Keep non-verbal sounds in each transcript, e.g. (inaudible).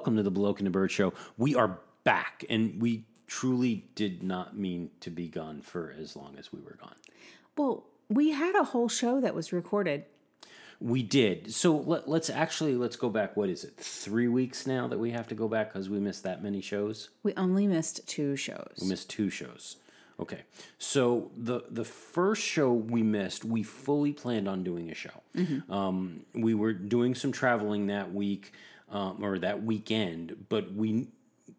Hello, everyone, and welcome to the Bloke and the Bird Show. We are back, and we truly did not mean to be gone for as long as we were gone. Well, we had a whole show that was recorded. We did. So let, us actually let's go back. What is it? Three weeks now that we have to go back because we missed that many shows. We only missed two shows. We missed two shows. Okay, so the the first show we missed, we fully planned on doing a show. Mm-hmm. Um, we were doing some traveling that week um, or that weekend, but we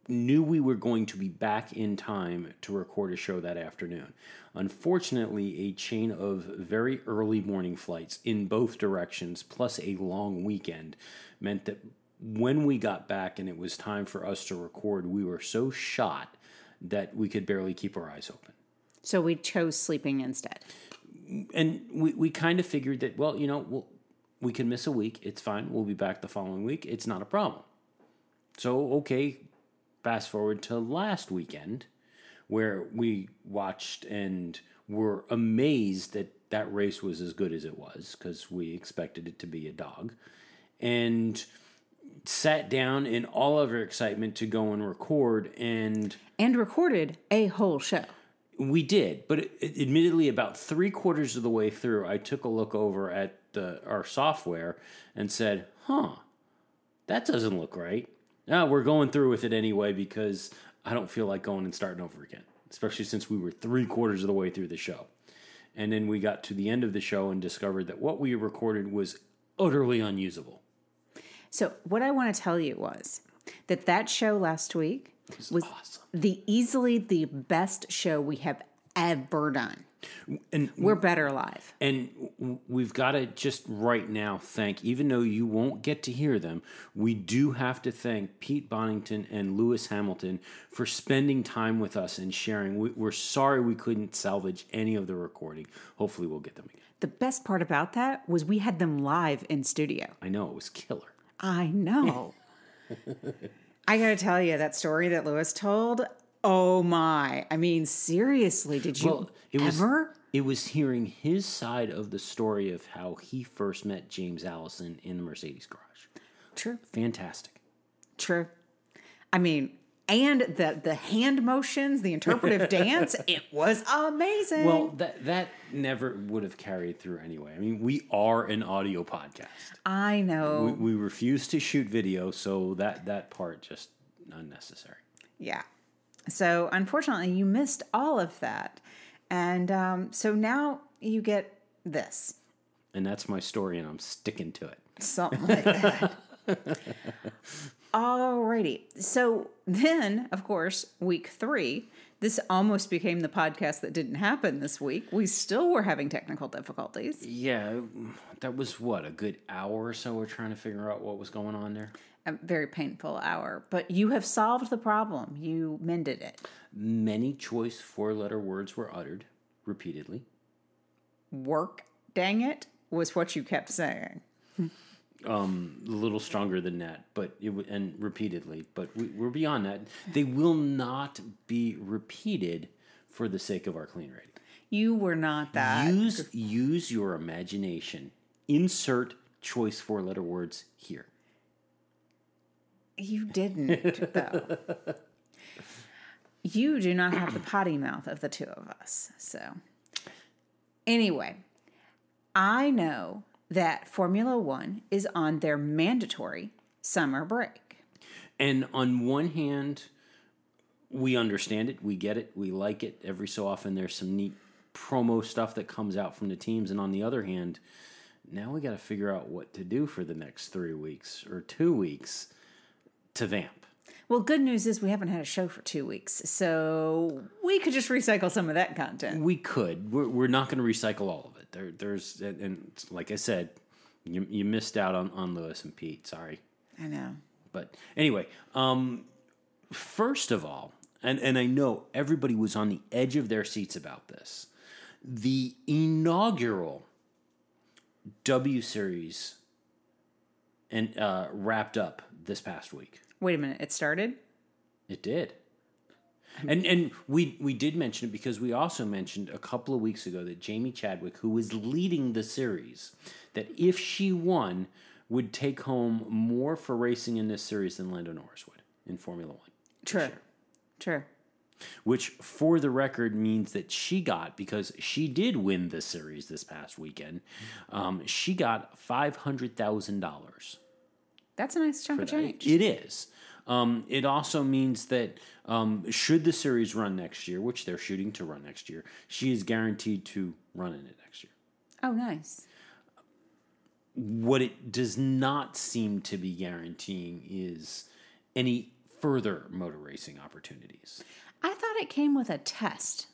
knew we were going to be back in time to record a show that afternoon. Unfortunately, a chain of very early morning flights in both directions, plus a long weekend, meant that when we got back and it was time for us to record, we were so shot that we could barely keep our eyes open. So we chose sleeping instead. And we, we kind of figured that, well, you know, we'll, we can miss a week. It's fine. We'll be back the following week. It's not a problem. So, okay, fast forward to last weekend where we watched and were amazed that that race was as good as it was because we expected it to be a dog. And sat down in all of our excitement to go and record and and recorded a whole show we did but it, it, admittedly about three quarters of the way through i took a look over at the our software and said huh that doesn't look right now we're going through with it anyway because i don't feel like going and starting over again especially since we were three quarters of the way through the show and then we got to the end of the show and discovered that what we recorded was utterly unusable so, what I want to tell you was that that show last week was, was awesome. the easily the best show we have ever done. And we're better alive. And we've got to just right now thank, even though you won't get to hear them, we do have to thank Pete Bonnington and Lewis Hamilton for spending time with us and sharing. We're sorry we couldn't salvage any of the recording. Hopefully, we'll get them again. The best part about that was we had them live in studio. I know, it was killer. I know. (laughs) I got to tell you that story that Lewis told. Oh my! I mean, seriously, did you well, it ever? Was, it was hearing his side of the story of how he first met James Allison in the Mercedes garage. True. Fantastic. True. I mean, and the the hand motions, the interpretive (laughs) dance, it was amazing. Well, that that never would have carried through anyway. I mean, we are an audio podcast. I know. We, we refuse to shoot video, so that that part just unnecessary. Yeah. So unfortunately, you missed all of that, and um, so now you get this. And that's my story, and I'm sticking to it. Something like that. Alrighty. So then, of course, week three, this almost became the podcast that didn't happen this week. We still were having technical difficulties. Yeah, that was what, a good hour or so we're trying to figure out what was going on there? A very painful hour. But you have solved the problem, you mended it. Many choice four letter words were uttered repeatedly. Work, dang it, was what you kept saying. um, a little stronger than that, but it and repeatedly. But we, we're beyond that. They will not be repeated for the sake of our clean rating. You were not that. Use use your imagination. Insert choice four letter words here. You didn't though. (laughs) you do not have the potty mouth of the two of us. So anyway, I know that Formula One is on their mandatory summer break. And on one hand, we understand it, we get it, we like it. Every so often, there's some neat promo stuff that comes out from the teams. And on the other hand, now we got to figure out what to do for the next three weeks or two weeks to vamp. Well, good news is we haven't had a show for two weeks, so we could just recycle some of that content. We could. We're, we're not going to recycle all of it. There, there's and like I said, you you missed out on on Lewis and Pete. Sorry. I know. But anyway, um, first of all, and and I know everybody was on the edge of their seats about this. The inaugural W Series and uh, wrapped up this past week. Wait a minute, it started. It did. And and we we did mention it because we also mentioned a couple of weeks ago that Jamie Chadwick, who was leading the series, that if she won, would take home more for racing in this series than Lando Norris would in Formula One. True. True. Which, for the record, means that she got, because she did win the series this past weekend, um, she got $500,000. That's a nice chunk of change. It is. Um, it also means that um, should the series run next year, which they're shooting to run next year, she is guaranteed to run in it next year. oh, nice. What it does not seem to be guaranteeing is any further motor racing opportunities. I thought it came with a test.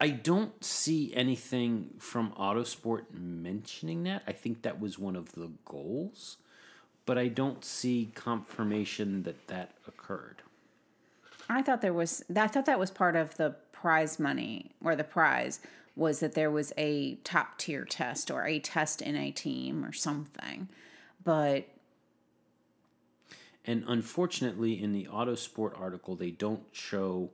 I don't see anything from Autosport mentioning that. I think that was one of the goals, but I don't see confirmation that that occurred. I thought there was. I thought that was part of the prize money or the prize was that there was a top tier test or a test in a team or something. But And unfortunately, in the Autosport article, they don't show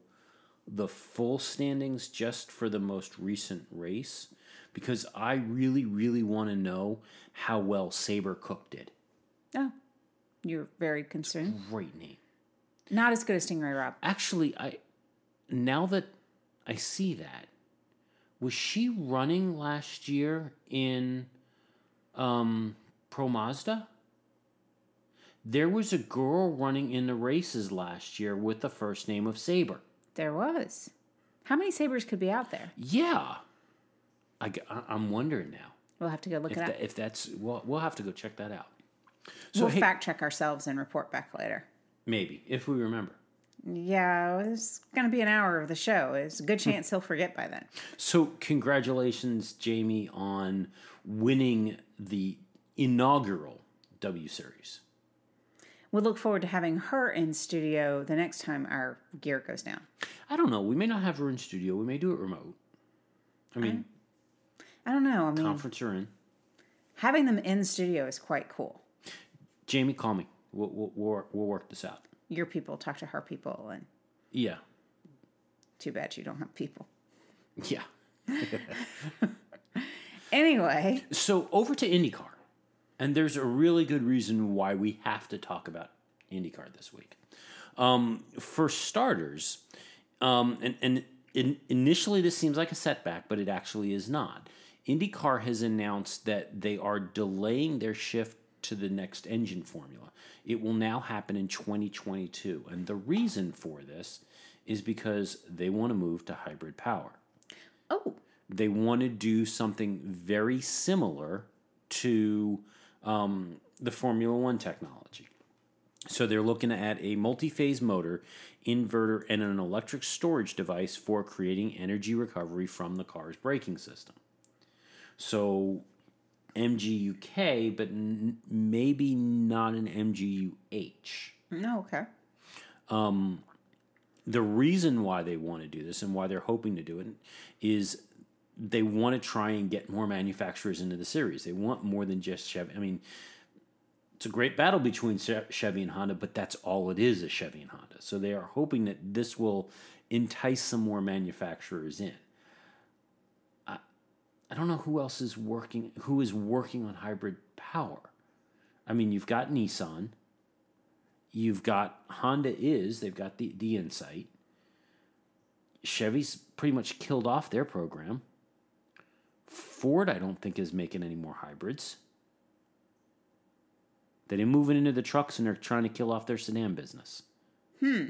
the full standings just for the most recent race because I really, really want to know how well Saber Cook did. Oh, you're very concerned. Great name. Not as good as Stingray Robb. Actually, I now that I see that, was she running last year in um, Pro Mazda? There was a girl running in the races last year with the first name of Saber. There was. How many sabers could be out there? Yeah, I, am wondering now We'll have to go look if, it up. that, if that's we'll, we'll have to go check that out. We'll hey- fact check ourselves and report back later. Maybe if we remember. Yeah, it's going to be an hour of the show. It's a good hmm. chance he'll forget by then. So, congratulations, Jamie, on winning the inaugural W Series. We'll look forward to having her in studio the next time our gear goes down. I don't know. We may not have her in studio. We may do it remote. I mean, I don't know. I mean, conference in. having them in studio is quite cool. Jamie, call me. We'll, we'll, we'll, we'll work this out. Your people talk to her people, and Yeah. too bad you don't have people. Yeah. (laughs) Anyway, So, over to IndyCar. And there's a really good reason why we have to talk about IndyCar this week. Um, for starters, um, and, and in, initially this seems like a setback, but it actually is not. IndyCar has announced that they are delaying their shift to the next engine formula. It will now happen in 2022. And the reason for this is because they want to move to hybrid power oh, they want to do something very similar to um, the Formula One technology. So they're looking at a multi-phase motor, inverter, and an electric storage device for creating energy recovery from the car's braking system. So MGUK, but n- maybe not an MGUH no, okay. Um, the reason why they want to do this and why they're hoping to do it is they want to try and get more manufacturers into the series. They want more than just Chevy. I mean, it's a great battle between Chevy and Honda, but that's all it is, is Chevy and Honda. So they are hoping that this will entice some more manufacturers in. I, don't know who else is working, who is working on hybrid power. I mean, you've got Nissan. You've got Honda is, they've got the, the Insight. Chevy's pretty much killed off their program. Ford, I don't think, is making any more hybrids. They're moving into the trucks and they're trying to kill off their sedan business. Hmm.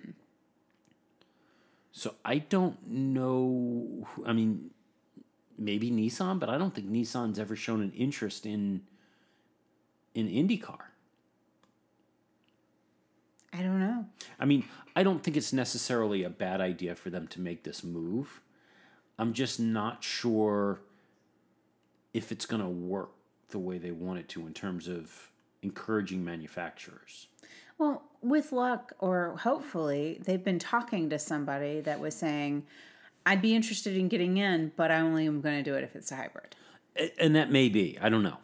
So I don't know. I mean, maybe Nissan, but I don't think Nissan's ever shown an interest in in IndyCar. I don't know. I mean, I don't think it's necessarily a bad idea for them to make this move. I'm just not sure if it's going to work the way they want it to in terms of encouraging manufacturers. Well, with luck, or hopefully, they've been talking to somebody that was saying, I'd be interested in getting in, but I only am going to do it if it's a hybrid. And that may be. I don't know.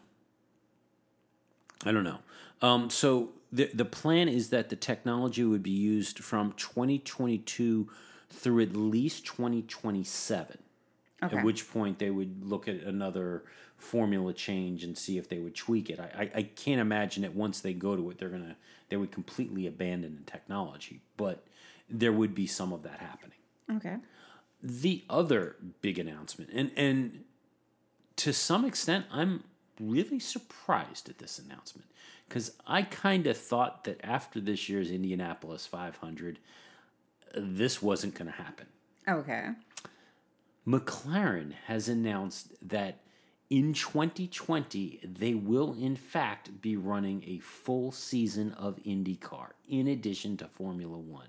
I don't know. Um, so the the plan is that the technology would be used from 2022 through at least 2027. Okay. At which point they would look at another formula change and see if they would tweak it. I, I, I can't imagine that once they go to it, they're gonna they would completely abandon the technology. But there would be some of that happening. Okay. The other big announcement, and and to some extent, I'm really surprised at this announcement because I kind of thought that after this year's Indianapolis 500, this wasn't going to happen. Okay. McLaren has announced that in 2020 they will in fact be running a full season of IndyCar in addition to Formula 1.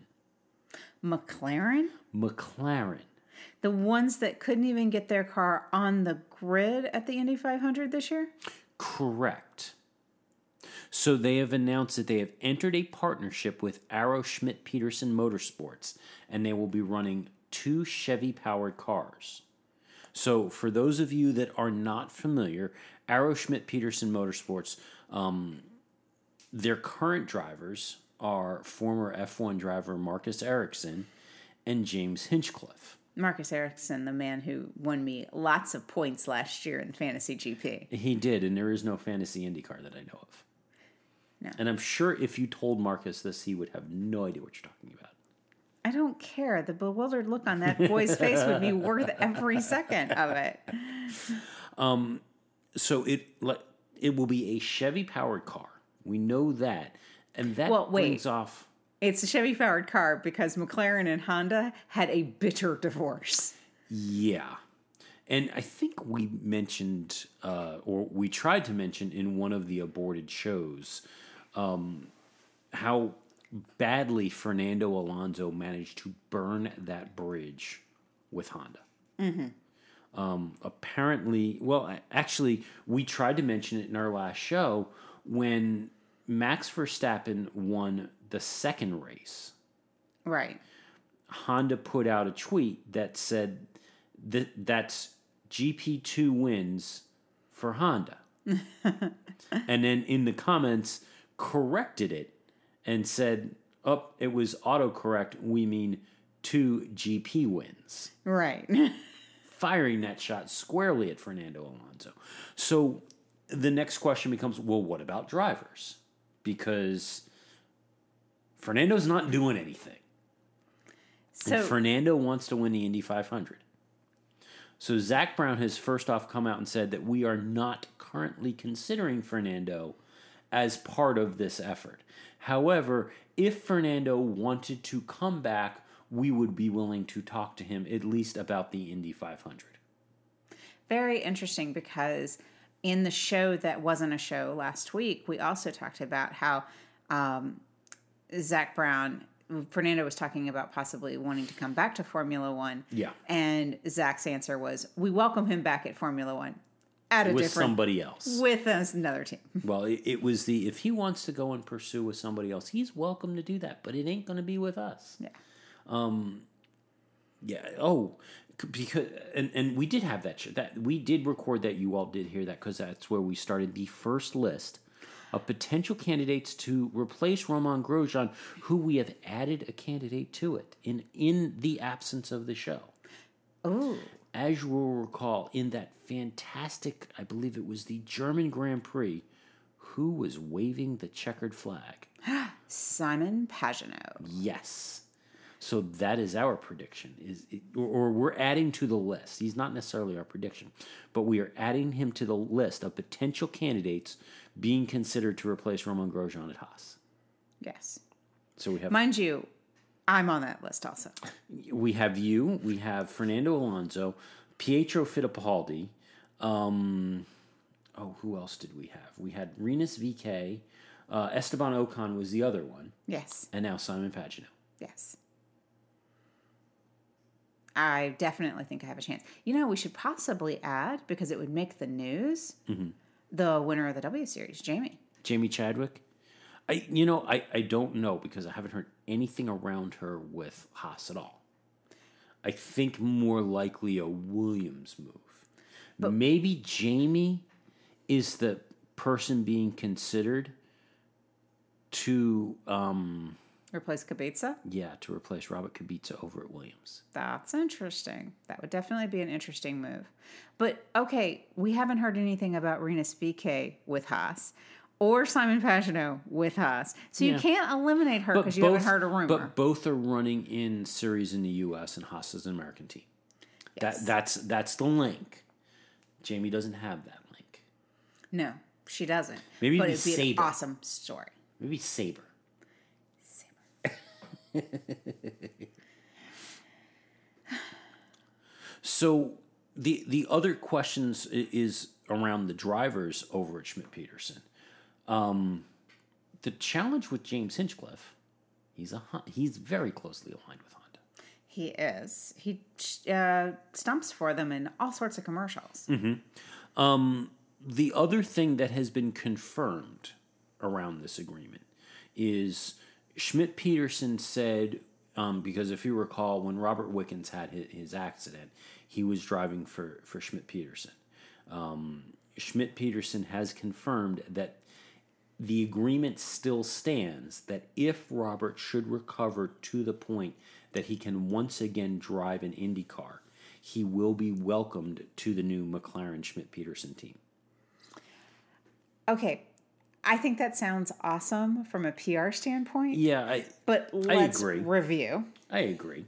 McLaren, McLaren the ones that couldn't even get their car on the grid at the Indy 500 this year? Correct. So they have announced that they have entered a partnership with Arrow Schmidt Peterson Motorsports and they will be running two Chevy powered cars. So for those of you that are not familiar, Arrow Schmidt Peterson Motorsports, um, their current drivers are former F1 driver Marcus Ericsson and James Hinchcliffe. Marcus Ericsson, the man who won me lots of points last year in Fantasy GP. He did, and there is no fantasy IndyCar that I know of. No. And I'm sure if you told Marcus this, he would have no idea what you're talking about. I don't care. The bewildered look on that boy's face would be worth every second of it. Um, So it like it will be a Chevy powered car. We know that, and that Well, wait. brings off. It's a Chevy powered car because McLaren and Honda had a bitter divorce. Yeah. And I think we mentioned, uh, or we tried to mention in one of the aborted shows, um, how badly Fernando Alonso managed to burn that bridge with Honda. Um, apparently, well, actually, we tried to mention it in our last show when Max Verstappen won the second race. Right. Honda put out a tweet that said that that's GP2 wins for Honda. (laughs) and then in the comments corrected it and said, "Up, oh, it was autocorrect. We mean two GP wins." Right. (laughs) Firing that shot squarely at Fernando Alonso. So the next question becomes, well, what about drivers? Because Fernando's not doing anything. So and Fernando wants to win the Indy 500. So Zak Brown has first off come out and said that we are not currently considering Fernando as part of this effort. However, if Fernando wanted to come back, we would be willing to talk to him at least about the Indy 500. very interesting because in the show that wasn't a show last week, we also talked about how um, Zak Brown, Fernando was talking about possibly wanting to come back to Formula One. Yeah. And Zak's answer was, "We welcome him back at Formula One at a With different somebody else. with us another team." (laughs) Well, it, it was the if he wants to go and pursue with somebody else, he's welcome to do that, but it ain't going to be with us. Yeah. Um, Yeah. Oh, because and and we did have that sh- that we did record that. You all did hear that because that's where we started the first list of potential candidates to replace Romain Grosjean, who we have added a candidate to it in in the absence of the show. Oh, As you will recall, in that fantastic, I believe it was the German Grand Prix, who was waving the checkered flag? (gasps) Simon Pagenaud. Yes. So that is our prediction. Is or, or we're adding to the list. He's not necessarily our prediction, but we are adding him to the list of potential candidates being considered to replace Romain Grosjean at Haas. Yes. So we have Mind you, I'm on that list also. we have you, we have Fernando Alonso, Pietro Fittipaldi. Um, oh, who else did we have? We had Rinus VeeKay, uh, Esteban Ocon was the other one, Yes. and now Simon Pagenaud. Yes. I definitely think I have a chance. You know, we should possibly add, because it would make the news, the winner of the W Series, Jamie. Jamie Chadwick. I you know I, I don't know because I haven't heard anything around her with Haas at all. I think more likely a Williams move. But Maybe Jamie is the person being considered to um Replace Kubica? Yeah, to replace Robert Kubica over at Williams. That's interesting. That would definitely be an interesting move. But okay, we haven't heard anything about Rinus VeeKay with Haas or Simon Pagenaud with Haas. So you can't eliminate her because you haven't heard a rumor. But both are running in series in the U.S. and Haas is an American team. Yes. That that's that's the link. Jamie doesn't have that link. no, she doesn't. Maybe but it'd be be Sabre. an awesome story. Maybe Saber. (laughs) so the the other questions is around the drivers over at Schmidt Peterson. Um, the challenge with James Hinchcliffe, he's a he's very closely aligned with Honda. He is. He uh, stumps for them in all sorts of commercials. The other thing that has been confirmed around this agreement is Schmidt Peterson said, um, because if you recall, when Robert Wickens had his, his accident, he was driving for, for Schmidt Peterson. Um, Schmidt Peterson has confirmed that the agreement still stands that if Robert should recover to the point that he can once again drive an Indy car, he will be welcomed to the new McLaren Schmidt Peterson team. Okay, I think that sounds awesome from a PR standpoint. Yeah, I But let's agree. review. I agree.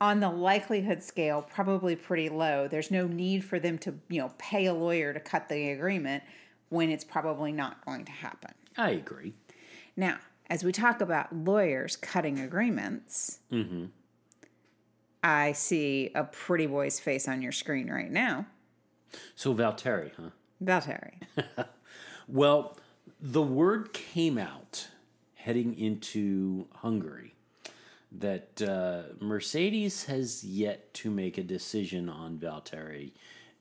On the likelihood scale, probably pretty low. There's no need for them to, you know, pay a lawyer to cut the agreement when it's probably not going to happen. I agree. Now, as we talk about lawyers cutting agreements, mm-hmm. I see a pretty boy's face on your screen right now. So Valteri, huh? Valtteri. (laughs) Well, the word came out heading into Hungary that uh, Mercedes has yet to make a decision on Valtteri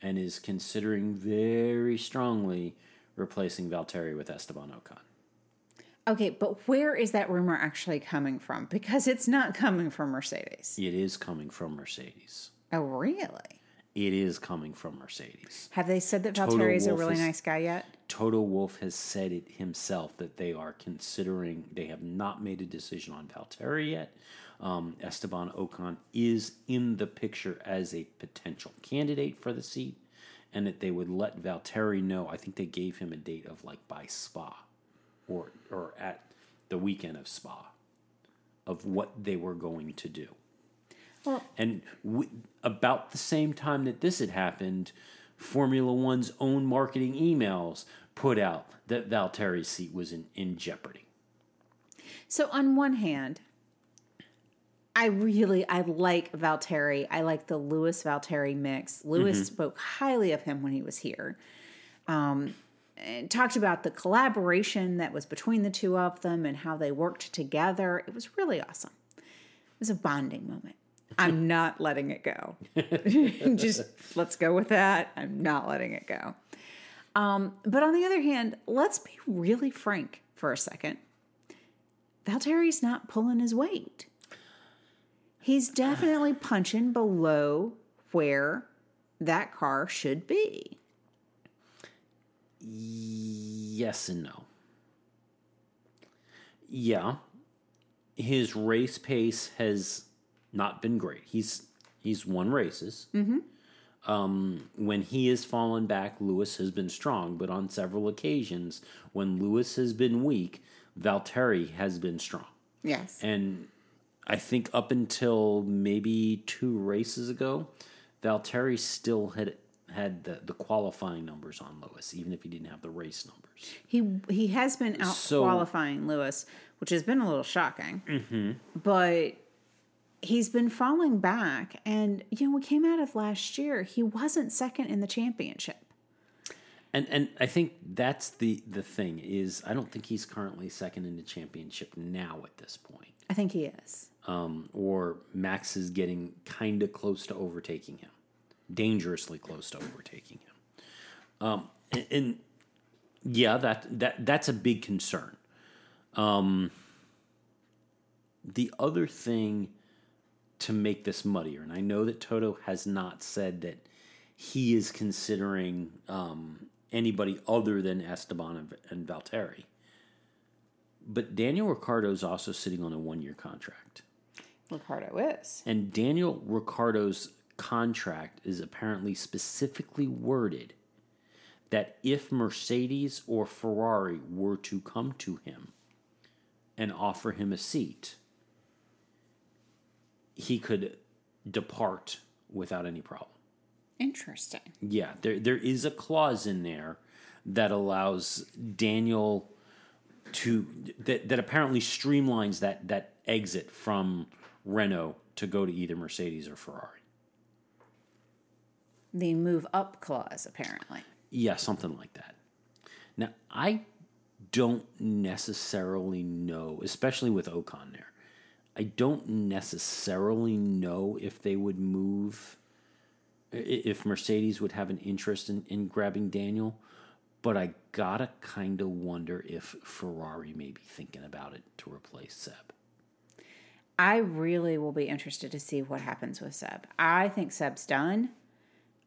and is considering very strongly replacing Valtteri with Esteban Ocon. Okay, but where is that rumor actually coming from? Because it's not coming from Mercedes. It is coming from Mercedes. Oh, really? It is coming from Mercedes. Have they said that Valtteri is a really is- nice guy yet? Toto Wolff has said it himself that they are considering, they have not made a decision on Valtteri yet. Um, Esteban Ocon is in the picture as a potential candidate for the seat, and that they would let Valtteri know. I think they gave him a date of like by Spa or, or at the weekend of Spa of what they were going to do. Well, And w- about the same time that this had happened, Formula One's own marketing emails put out that Valtteri's seat was in, in jeopardy. so on one hand, I really I like Valtteri. I like the Lewis Valtteri mix. Lewis spoke highly of him when he was here. Um, and talked about the collaboration that was between the two of them and how they worked together. It was really awesome. It was a bonding moment. I'm not letting it go. (laughs) Just let's go with that. I'm not letting it go. Um, but on the other hand, let's be really frank for a second. Valtteri's not pulling his weight. He's definitely (sighs) punching below where that car should be. Yes and no. Yeah, his race pace has not been great. He's he's won races. Mm-hmm. Um, when he has fallen back, Lewis has been strong. But on several occasions, when Lewis has been weak, Valtteri has been strong. Yes. And I think up until maybe two races ago, Valtteri still had had the, the qualifying numbers on Lewis, even if he didn't have the race numbers. He he has been out So- qualifying Lewis, which has been a little shocking. Mm-hmm. But he's been falling back, and you know we came out of last year. He wasn't second in the championship. And and I think that's the the thing is I don't think he's currently second in the championship now at this point. I think he is. Um, or Max is getting kind of close to overtaking him, dangerously close to overtaking him. Um, and, and yeah, that that that's a big concern. Um, the other thing to make this muddier, and I know that Toto has not said that he is considering um, anybody other than Esteban and, and Valtteri. But Daniel Ricciardo is also sitting on a one year contract. Ricciardo is. And Daniel Ricciardo's contract is apparently specifically worded that if Mercedes or Ferrari were to come to him and offer him a seat, he could depart without any problem. Interesting. Yeah, there there is a clause in there that allows Daniel to that, that apparently streamlines that that exit from Renault to go to either Mercedes or Ferrari. The move up clause, apparently. Yeah, something like that. Now, I don't necessarily know, especially with Ocon there. I don't necessarily know if they would move, if Mercedes would have an interest in, in grabbing Daniel, but I gotta kind of wonder if Ferrari may be thinking about it to replace Seb. I really will be interested to see what happens with Seb. I think Seb's done.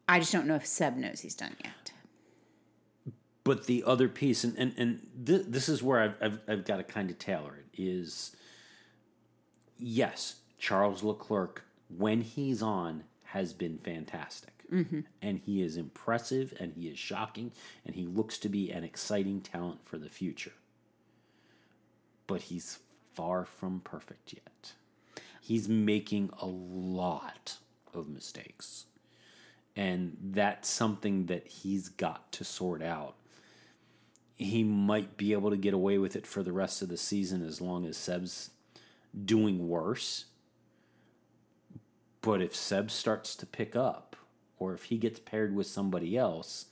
I just don't know if Seb knows he's done yet. But the other piece, and, and, and th- this is where I've, I've, I've got to kind of tailor it, is yes, Charles Leclerc, when he's on, has been fantastic. Mm-hmm. And he is impressive and he is shocking and he looks to be an exciting talent for the future. But he's far from perfect yet. He's making a lot of mistakes. And that's something that he's got to sort out he might be able to get away with it for the rest of the season as long as Seb's doing worse. But if Seb starts to pick up, or if he gets paired with somebody else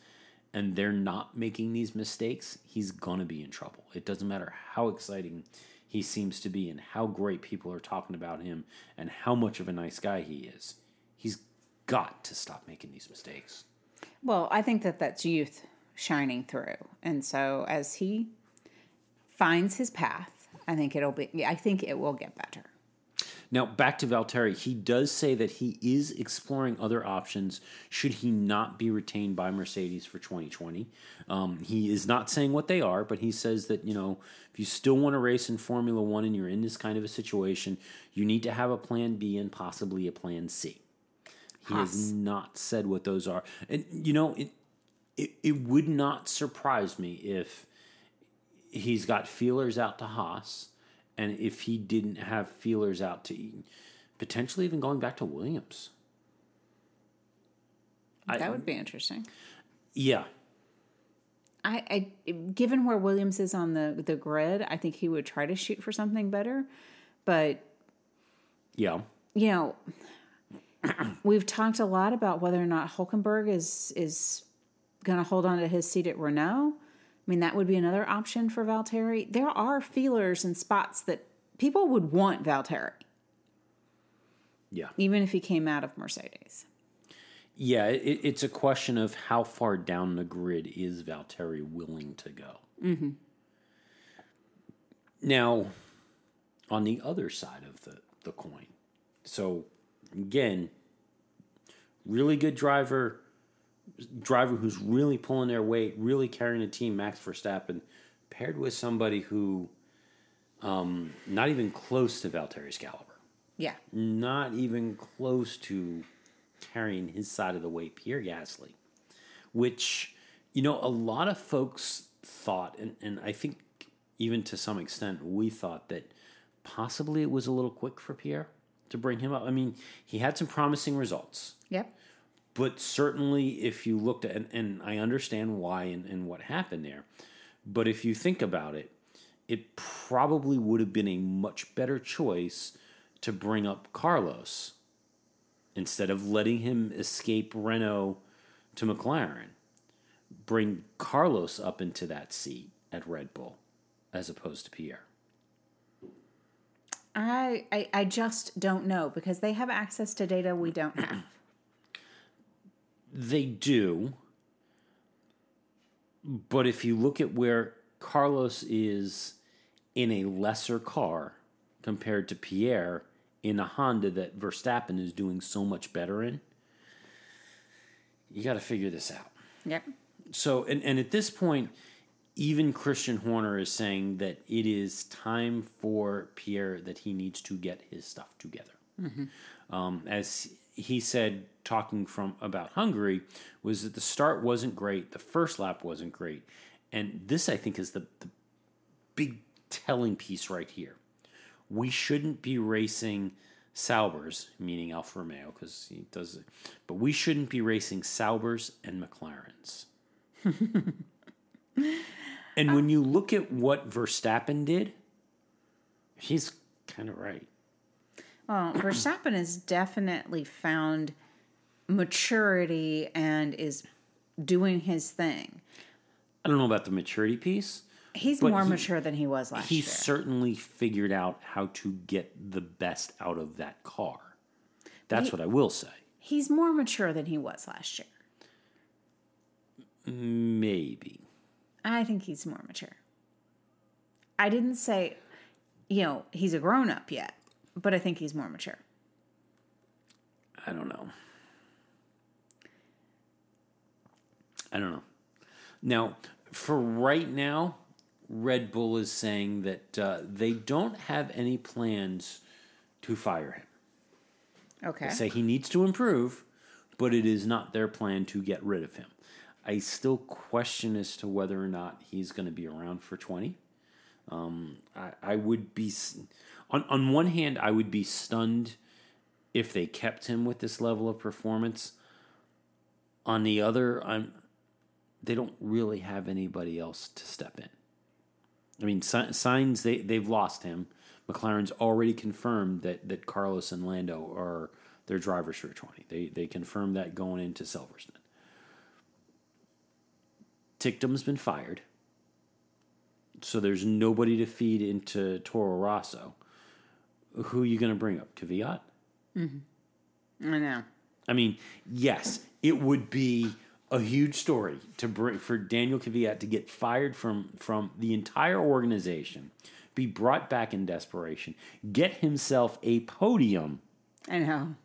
and they're not making these mistakes, he's going to be in trouble. It doesn't matter how exciting he seems to be and how great people are talking about him and how much of a nice guy he is. He's got to stop making these mistakes. Well, I think that that's youth shining through. And so as he finds his path, I think it'll be I think it will get better. Now, back to Valtteri, he does say that he is exploring other options should he not be retained by Mercedes for 2020. Um, he is not saying what they are, but he says that, you know, if you still want to race in Formula One and you're in this kind of a situation, you need to have a plan B and possibly a plan C. He Haas. has not said what those are. And, you know, it, it, it would not surprise me if he's got feelers out to Haas, and if he didn't have feelers out to potentially even going back to Williams. I- that would be interesting. Yeah, I, I given where Williams is on the the grid, I think he would try to shoot for something better. But yeah, you know, we've talked a lot about whether or not Hulkenberg is is going to hold on to his seat at Renault. I mean, that would be another option for Valtteri. There are feelers and spots that people would want Valtteri, yeah, even if he came out of Mercedes. yeah. It, it's a question of how far down the grid is Valtteri willing to go. Mm-hmm. Now, on the other side of the the coin, so again, really good driver, driver who's really pulling their weight, really carrying the team, Max Verstappen, paired with somebody who, um, not even close to Valtteri's caliber, Yeah, not even close to carrying his side of the weight, Pierre Gasly, which, you know, a lot of folks thought, and, and I think even to some extent, we thought that possibly it was a little quick for Pierre to bring him up. I mean, he had some promising results. yep, But certainly, if you looked at, and, and I understand why and, and what happened there, but if you think about it, it probably would have been a much better choice to bring up Carlos instead of letting him escape Renault to McLaren. Bring Carlos up into that seat at Red Bull as opposed to Pierre. I, I I just don't know because they have access to data we don't have. They do. But if you look at where Carlos is in a lesser car compared to Pierre in a Honda that Verstappen is doing so much better in, you got to figure this out. yep. So, and, and at this point, even Christian Horner is saying that it is time for Pierre that he needs to get his stuff together. Um, as he said, talking from about Hungary, was that the start wasn't great, the first lap wasn't great, and this I think is the, the big telling piece right here. We shouldn't be racing Saubers, meaning Alfa Romeo, because he does it, but we shouldn't be racing Saubers and McLarens. (laughs) and when you look at what Verstappen did, he's kind of right. Well, um, (clears throat) Verstappen has definitely found maturity and is doing his thing. I don't know about the maturity piece. He's more he- mature than he was last He year. He certainly figured out how to get the best out of that car. That's He- what I will say. He's more mature than he was last year. Maybe. I think he's more mature. I didn't say, you know, he's a grown up yet, but I think he's more mature. I don't know. I don't know. Now, for right now, Red Bull is saying that uh, they don't have any plans to fire him. Okay. They say he needs to improve, but it is not their plan to get rid of him. I still question as to whether or not he's going to be around for 20. Um, I, I would be, on, on one hand, I would be stunned if they kept him with this level of performance. On the other, I'm, they don't really have anybody else to step in. I mean, signs they they've lost him. McLaren's already confirmed that that Carlos and Lando are their drivers for twenty. They they confirmed that going into Silverstone. Ticktum's been fired, so there's nobody to feed into Toro Rosso. Who are you going to bring up? Kvyat? Mm-hmm. I know. I mean, yes, it would be a huge story to bring for Daniel Kvyat to get fired from from the entire organization, be brought back in desperation, get himself a podium, I know.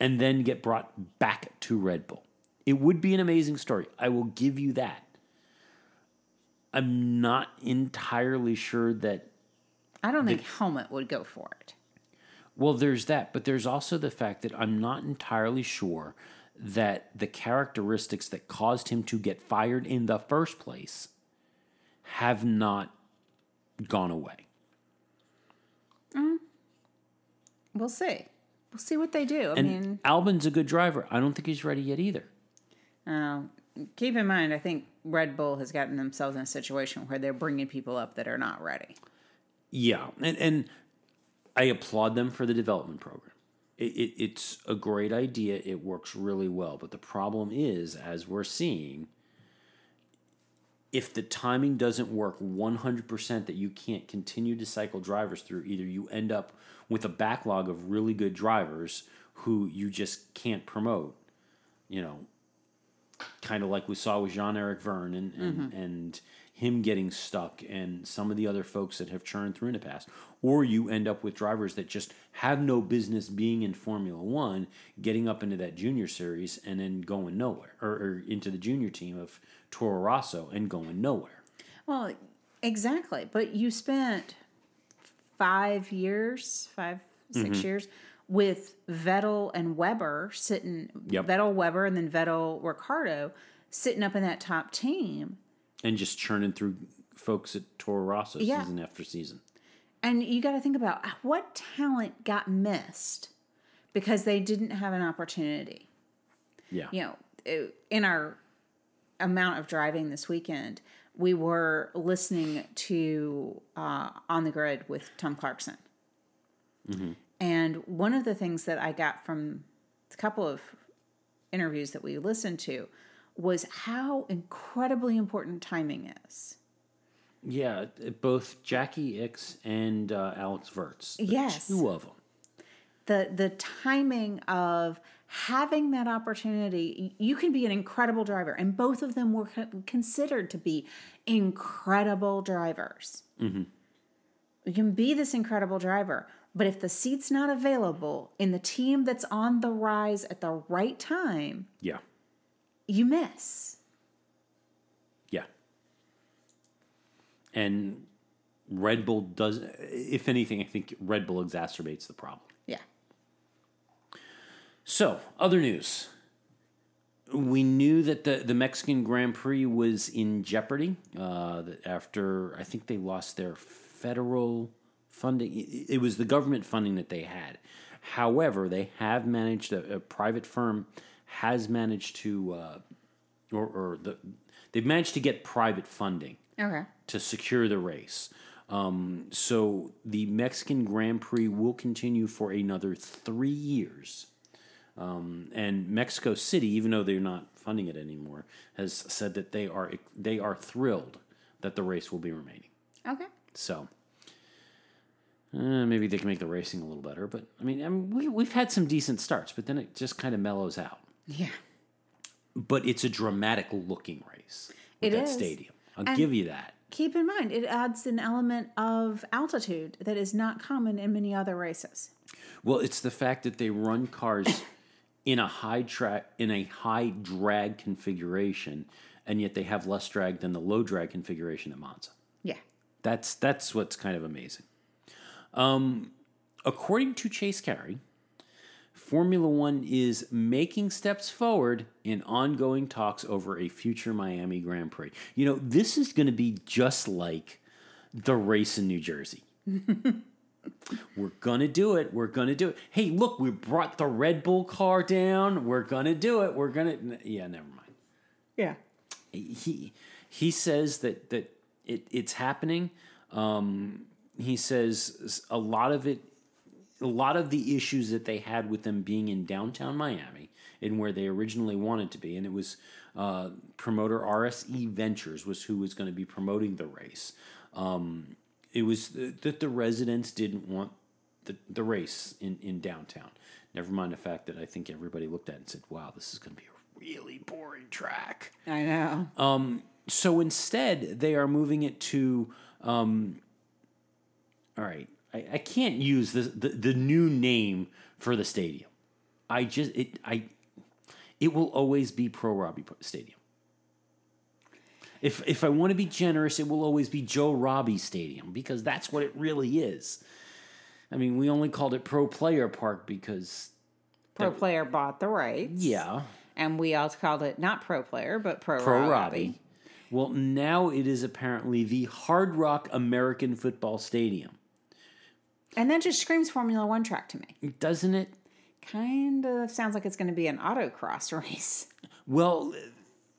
and then get brought back to Red Bull. It would be an amazing story. I will give you that. I'm not entirely sure that I don't think Helmut would go for it. Well, there's that, but there's also the fact that I'm not entirely sure that the characteristics that caused him to get fired in the first place have not gone away. We'll see. We'll see what they do. I And mean, Albon's a good driver. I don't think he's ready yet either. uh, keep in mind, I think Red Bull has gotten themselves in a situation where they're bringing people up that are not ready. Yeah, and and I applaud them for the development program. It, it, it's a great idea. It works really well. But the problem is, as we're seeing, if the timing doesn't work 100% that you can't continue to cycle drivers through, either you end up with a backlog of really good drivers who you just can't promote, you know, kind of like we saw with Jean Eric Vergne and, and, mm-hmm. and him getting stuck and some of the other folks that have churned through in the past. Or you end up with drivers that just have no business being in Formula One, getting up into that junior series and then going nowhere, or, or into the junior team of Toro Rosso and going nowhere. Well, exactly. But you spent five years, five, six Mm-hmm. years with Vettel and Webber sitting, Yep. Vettel, Webber, and then Vettel, Ricciardo sitting up in that top team. And just churning through folks at Toro Rosso Yeah. season after season. And you got to think about what talent got missed because they didn't have an opportunity. Yeah. You know, it- in our amount of driving this weekend, we were listening to uh, On the Grid with Tom Clarkson. And one of the things that I got from a couple of interviews that we listened to was how incredibly important timing is. Yeah, both Jacky Ickx and uh, Alex Wurz. Yes. Two of them. the the timing of having that opportunity you can be an incredible driver and both of them were considered to be incredible drivers you can be this incredible driver but if the seat's not available in the team that's on the rise at the right time Yeah. You miss Yeah. and Red Bull does. If anything, I think Red Bull exacerbates the problem. Yeah. So, other news. We knew that the, the Mexican Grand Prix was in jeopardy uh, that after I think they lost their federal funding. It it was the government funding that they had. However, they have managed, a, a private firm has managed to, uh, or, or the, they've managed to get private funding Okay. to secure the race. Um, so the Mexican Grand Prix will continue for another three years. Um, and Mexico City, even though they're not funding it anymore, has said that they are they are thrilled that the race will be remaining. Okay. So uh, maybe they can make the racing a little better. But I mean, I mean we, we've had some decent starts, but then it just kind of mellows out. Yeah. But it's a dramatic looking race. It that is. stadium. I'll And- give you that. Keep in mind, it adds an element of altitude that is not common in many other races. Well, it's the fact that they run cars (coughs) in a high track in a high drag configuration, and yet they have less drag than the low drag configuration at Monza. Yeah. That's that's what's kind of amazing. Um, according to Chase Carey, Formula One is making steps forward in ongoing talks over a future Miami Grand Prix. You know, this is going to be just like the race in New Jersey. (laughs) We're gonna do it. We're gonna do it. Hey, look, we brought the Red Bull car down. We're gonna do it. We're gonna. Yeah, never mind Yeah. he he says that that it, it's happening. Um, he says a lot of it, a lot of the issues that they had with them being in downtown Miami and where they originally wanted to be, and it was uh, promoter RSE Ventures was who was going to be promoting the race. Um, it was th- that the residents didn't want the, the race in, in downtown. Never mind the fact that I think everybody looked at it and said, "Wow, this is going to be a really boring track." I know. Um, so instead, they are moving it to. Um, all right, I, I can't use the, the the new name for the stadium. I just it I it will always be Pro Robbie Stadium. If if I want to be generous, it will always be Joe Robbie Stadium because that's what it really is. I mean, we only called it Pro Player Park because Pro Player bought the rights. yeah, And we all called it not Pro Player, but Pro, Pro Robbie. Robbie. Well, now it is apparently the Hard Rock American Football Stadium, And that just screams Formula One track to me. doesn't it? Kind of sounds like it's going to be an autocross (laughs) race. Well,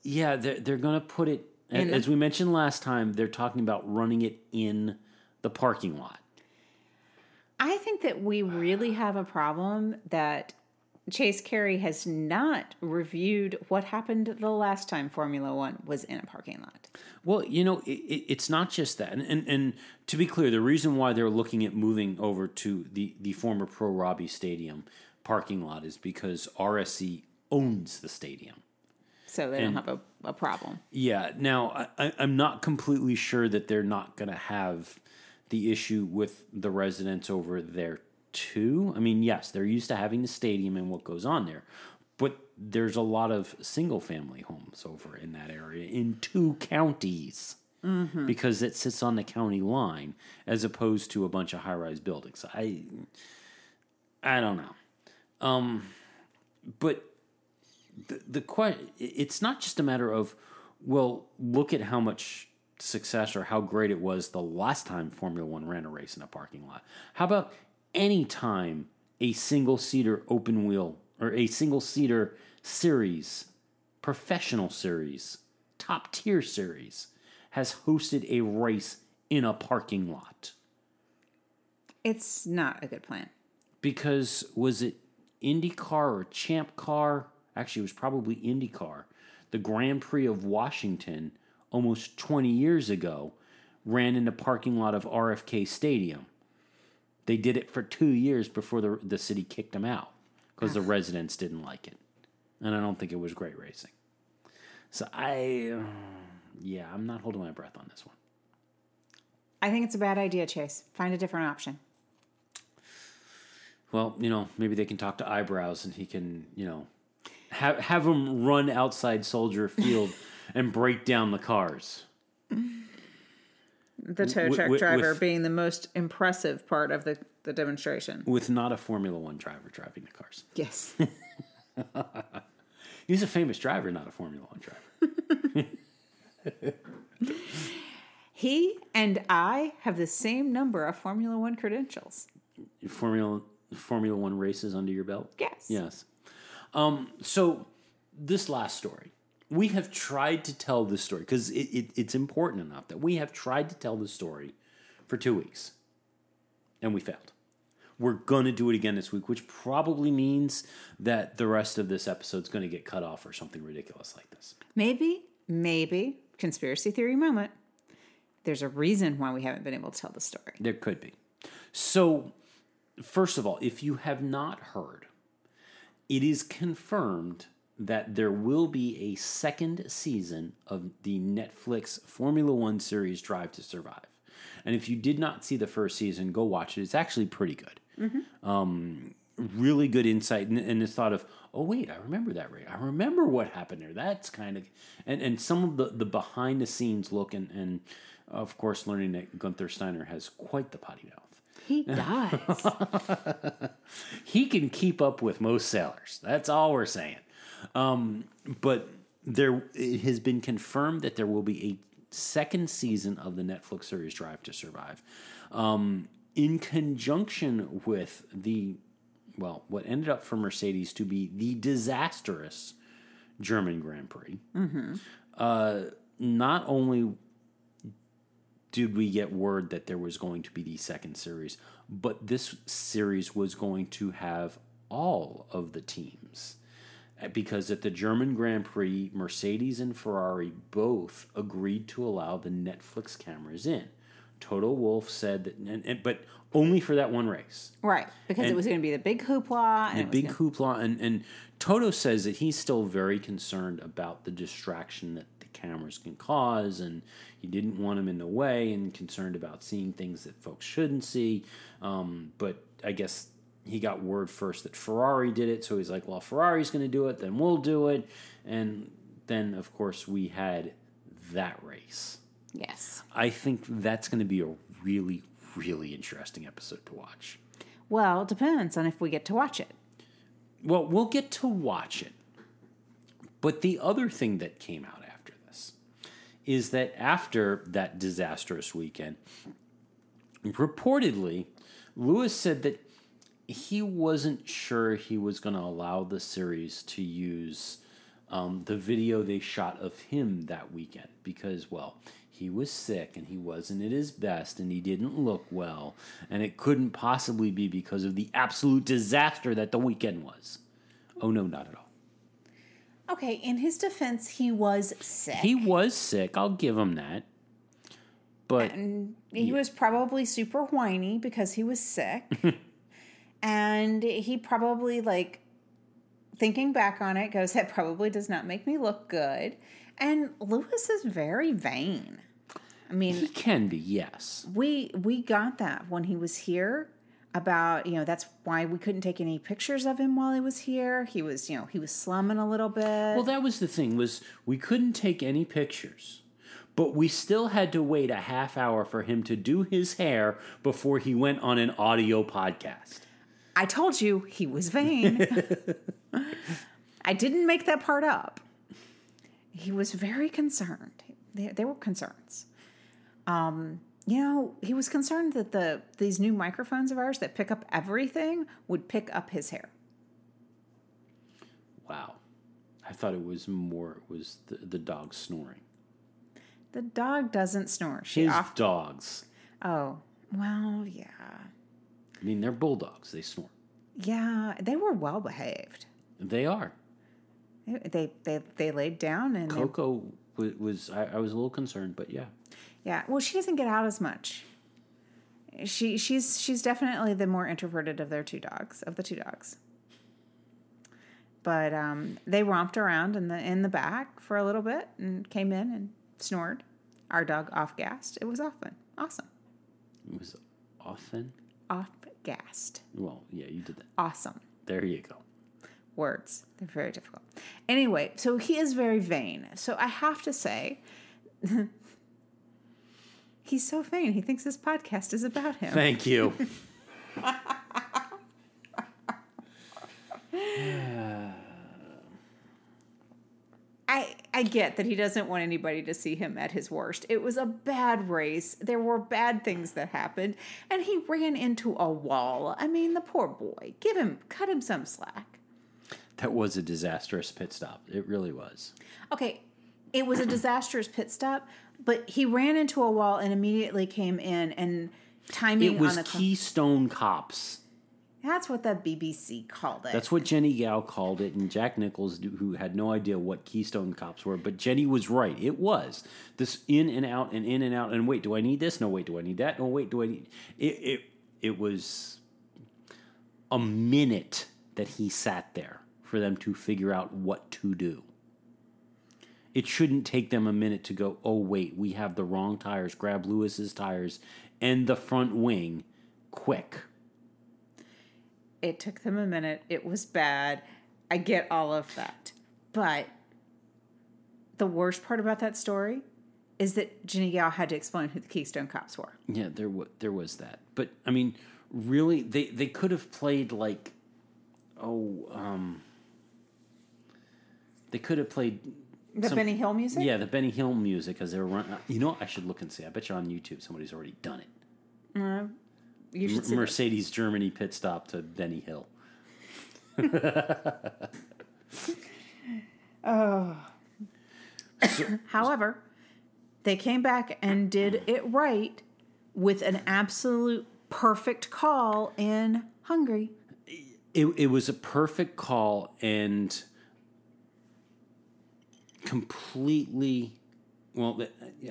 yeah, they're, they're going to put it, In the- as we mentioned last time, they're talking about running it in the parking lot. I think that we really have a problem that Chase Carey has not reviewed what happened the last time Formula One was in a parking lot. Well, you know, it, it, it's not just that. And, and, and to be clear, the reason why they're looking at moving over to the, the former Pro Robbie Stadium parking lot is because RSE owns the stadium. So they don't have a, a problem. Yeah. Now, I, I'm not completely sure that they're not going to have the issue with the residents over there too. I mean, yes, they're used to having the stadium and what goes on there, but there's a lot of single family homes over in that area in two counties because it sits on the county line as opposed to a bunch of high rise buildings. I I don't know. Um, but the the que- it's not just a matter of well, look at how much success or how great it was the last time Formula One ran a race in a parking lot. How about any time a single seater open wheel or a single seater series, professional series, top tier series, has hosted a race in a parking lot? It's not a good plan. because was it IndyCar or Champ Car? Actually, it was probably IndyCar. The Grand Prix of Washington, almost 20 years ago, ran in the parking lot of RFK Stadium. They did it for two years before the, the city kicked them out because the residents didn't like it. And I don't think it was great racing. So I, uh, yeah, I'm not holding my breath on this one. I think it's a bad idea, Chase. Find a different option. Well, you know, maybe they can talk to eyebrows and he can, you know, have have him run outside Soldier Field (laughs) and break down the cars. The tow truck wi- driver with- being the most impressive part of the, the demonstration. with not a Formula One driver driving the cars. Yes. (laughs) He's a famous driver, not a Formula One driver. (laughs) he and I have the same number of Formula One credentials. Formula Formula One races under your belt. Yes. Yes. Um, so this last story, we have tried to tell this story because it, it, it's important enough that we have tried to tell the story for two weeks, and we failed. We're gonna do it again this week, which probably means that the rest of this episode is gonna get cut off or something ridiculous like this. Maybe, maybe, conspiracy theory moment. There's a reason why we haven't been able to tell the story. There could be. So, first of all, if you have not heard, it is confirmed that there will be a second season of the Netflix Formula One series Drive to Survive. And if you did not see the first season, go watch it. It's actually pretty good. Um, really good insight and, and this thought of, oh wait, I remember that right. I remember what happened there. That's kind of and and some of the the behind the scenes look and and of course learning that Gunther Steiner has quite the potty mouth. He does. (laughs) He can keep up with most sailors. That's all we're saying. Um, but there, it has been confirmed that there will be a second season of the Netflix series Drive to Survive, um, in conjunction with the, well, what ended up for Mercedes to be the disastrous German Grand Prix. Uh, not only did we get word that there was going to be the second series, but this series was going to have all of the teams. Because at the German Grand Prix, Mercedes and Ferrari both agreed to allow the Netflix cameras in. Toto Wolff said that, and, and, but only for that one race right. Because it was going to be the big hoopla. And was big gonna- hoopla and, and toto says that he's still very concerned about the distraction that the cameras can cause and he didn't want them in the way and concerned about seeing things that folks shouldn't see um, but i guess he got word first that ferrari did it so he's like well ferrari's going to do it then we'll do it and then of course we had that race Yes. i think that's going to be a really really interesting episode to watch Well, it depends on if we get to watch it. Well, we'll get to watch it. But the other thing that came out after this is that after that disastrous weekend, reportedly, Lewis said that he wasn't sure he was going to allow the series to use um, the video they shot of him that weekend because, well, he was sick and he wasn't at his best and he didn't look well, and it couldn't possibly be because of the absolute disaster that the weekend was. Oh, no, not at all. Okay, in his defense, he was sick. He was sick, I'll give him that. But he was probably super whiny because he was sick. (laughs) and he probably, like, thinking back on it, goes, that probably does not make me look good. And Lewis is very vain. I mean, he can be, yes. we we got that when he was here about you know that's why we couldn't take any pictures of him while he was here he was you know he was slumming a little bit Well, that was the thing was we couldn't take any pictures. But we still had to wait a half hour for him to do his hair before he went on an audio podcast. I told you he was vain. (laughs) I didn't make that part up. He was very concerned. There, there were concerns. Um you know he was concerned that the these new microphones of ours that pick up everything would pick up his hair. Wow. I thought it was more it was the, the dog snoring. the dog doesn't snore. She His off dogs. oh well yeah I mean, they're bulldogs. They snore. Yeah, they were well behaved. They are. They they they, laid down and Coco was, was I, I was a little concerned, but yeah. yeah. Well, she doesn't get out as much. She she's she's definitely the more introverted of their two dogs of the two dogs. But um, they romped around in the in the back for a little bit and came in and snored. Our dog off gassed. It was often awesome. It was often. Off gassed. Well, yeah, you did that. Awesome. There you go. words. They're very difficult. Anyway, so he is very vain. So I have to say, (laughs) He's so vain. He thinks this podcast is about him. Thank you. (laughs) I get that he doesn't want anybody to see him at his worst. It was a bad race. There were bad things that happened, and he ran into a wall. I mean, the poor boy. Give him cut him some slack. that was a disastrous pit stop. It really was. Okay, it was a disastrous pit stop, but he ran into a wall and immediately came in and timing It was Keystone Cops. That's what the BBC called it. That's what Jenny Gow called it, and Jack Nicholls, who had no idea what Keystone Cops were, but Jenny was right. It was this in and out and in and out. And wait, do I need this? No, wait, do I need that? No, wait, do I need it? It, it was a minute that he sat there for them to figure out what to do. It shouldn't take them a minute to go, oh, wait, we have the wrong tires. Grab Lewis's tires and the front wing quick. It took them a minute. It was bad. I get all of that. But the worst part about that story is that Jenny Gow had to explain who the Keystone Cops were. Yeah, there was there was that, but I mean, really, they they could have played like, oh, um, they could have played The Some- Benny Hill music? yeah the Benny Hill music as they were running. You know, what? I should look and see. I bet you on YouTube somebody's already done it. You should that. Mercedes Germany pit stop to Benny Hill. (laughs) (laughs) Oh. (laughs) However, they came back and did it right with an absolute perfect call in Hungary. It it was a perfect call and completely. Well,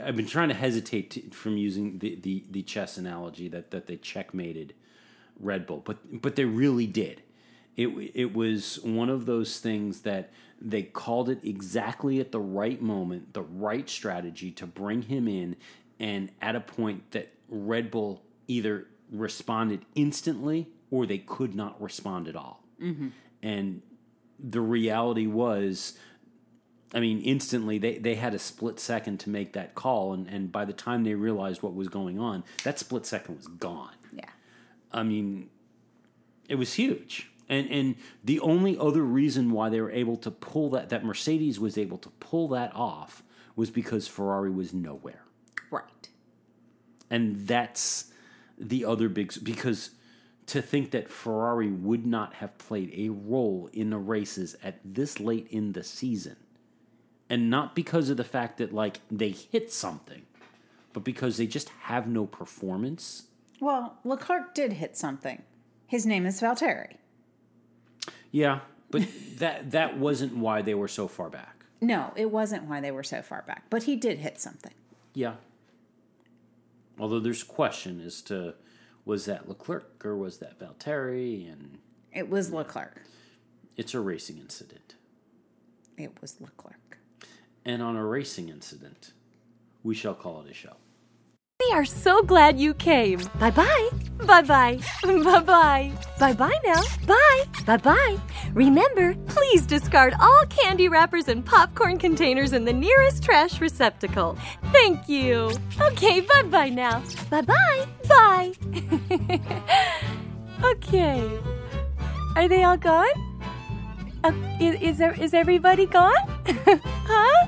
I've been trying to hesitate to, from using the, the, the chess analogy that, that they checkmated Red Bull, but but they really did. It it was one of those things that they called it exactly at the right moment, the right strategy to bring him in, and at a point that Red Bull either responded instantly or they could not respond at all. Mm-hmm. And the reality was I mean, instantly they, they had a split second to make that call, and, and by the time they realized what was going on, that split second was gone. Yeah. I mean, it was huge. And and the only other reason why they were able to pull that that Mercedes was able to pull that off was because Ferrari was nowhere. Right. And that's the other big because to think that Ferrari would not have played a role in the races at this late in the season. And not because of the fact that like they hit something, but because they just have no performance. Well, Leclerc did hit something. His name is Valtteri. Yeah, but (laughs) that that wasn't why they were so far back. No, it wasn't why they were so far back, but he did hit something. Yeah. Although there's question as to was that Leclerc or was that Valtteri, and It was Leclerc. it's a racing incident. It was Leclerc. And on a racing incident, we shall call it a show. We are so glad you came. Bye bye. (laughs) Bye bye. Bye bye. Bye bye now. Bye. Bye bye. Remember, please discard all candy wrappers and popcorn containers in the nearest trash receptacle. Thank you. Okay, bye bye now. Bye bye. Bye. okay. Are they all gone? Uh, is, is, there, is everybody gone? (laughs) huh?